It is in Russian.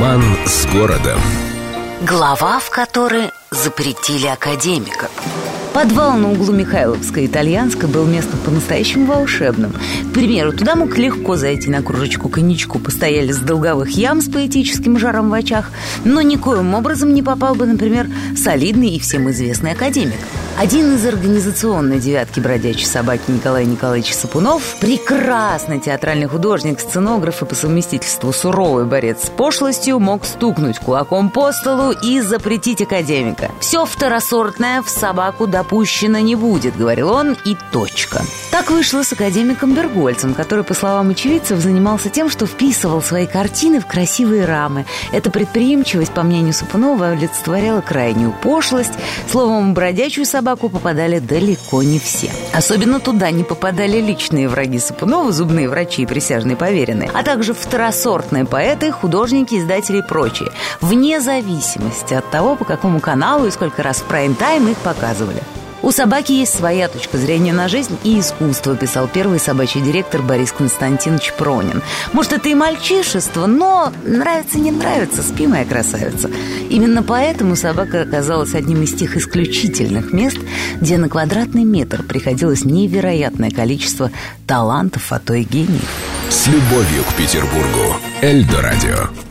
Роман с городом. Глава, в которой запретили академика. Подвал на углу Михайловской и Итальянской был местом по-настоящему волшебным. К примеру, туда мог легко зайти на кружечку коньячку, постояли с долговых ям с поэтическим жаром в очах, но никоим образом не попал бы, например, солидный и всем известный академик. Один из организационной девятки бродячей собаки Николай Николаевич Сапунов, прекрасный театральный художник, сценограф и по совместительству суровый борец с пошлостью, мог стукнуть кулаком по столу и запретить академика. Все второсортное в собаку допущено не будет, говорил он, и точка. Так вышло с академиком Бергольцем, который, по словам очевидцев, занимался тем, что вписывал свои картины в красивые рамы. Эта предприимчивость, по мнению Сапунова, олицетворяла крайнюю пошлость. Словом, бродячую собаку попадали далеко не все. Особенно туда не попадали личные враги Сапунова, зубные врачи и присяжные поверенные, а также второсортные поэты, художники, издатели и прочие, вне зависимости от того, по какому каналу и сколько раз в прайм-тайм их показывали. У собаки есть своя точка зрения на жизнь и искусство, писал первый собачий директор Борис Константинович Пронин. Может, это и мальчишество, но нравится, не нравится, спи, моя красавица. Именно поэтому собака оказалась одним из тех исключительных мест, где на квадратный метр приходилось невероятное количество талантов, а то и гениев. С любовью к Петербургу. Эльдо радио.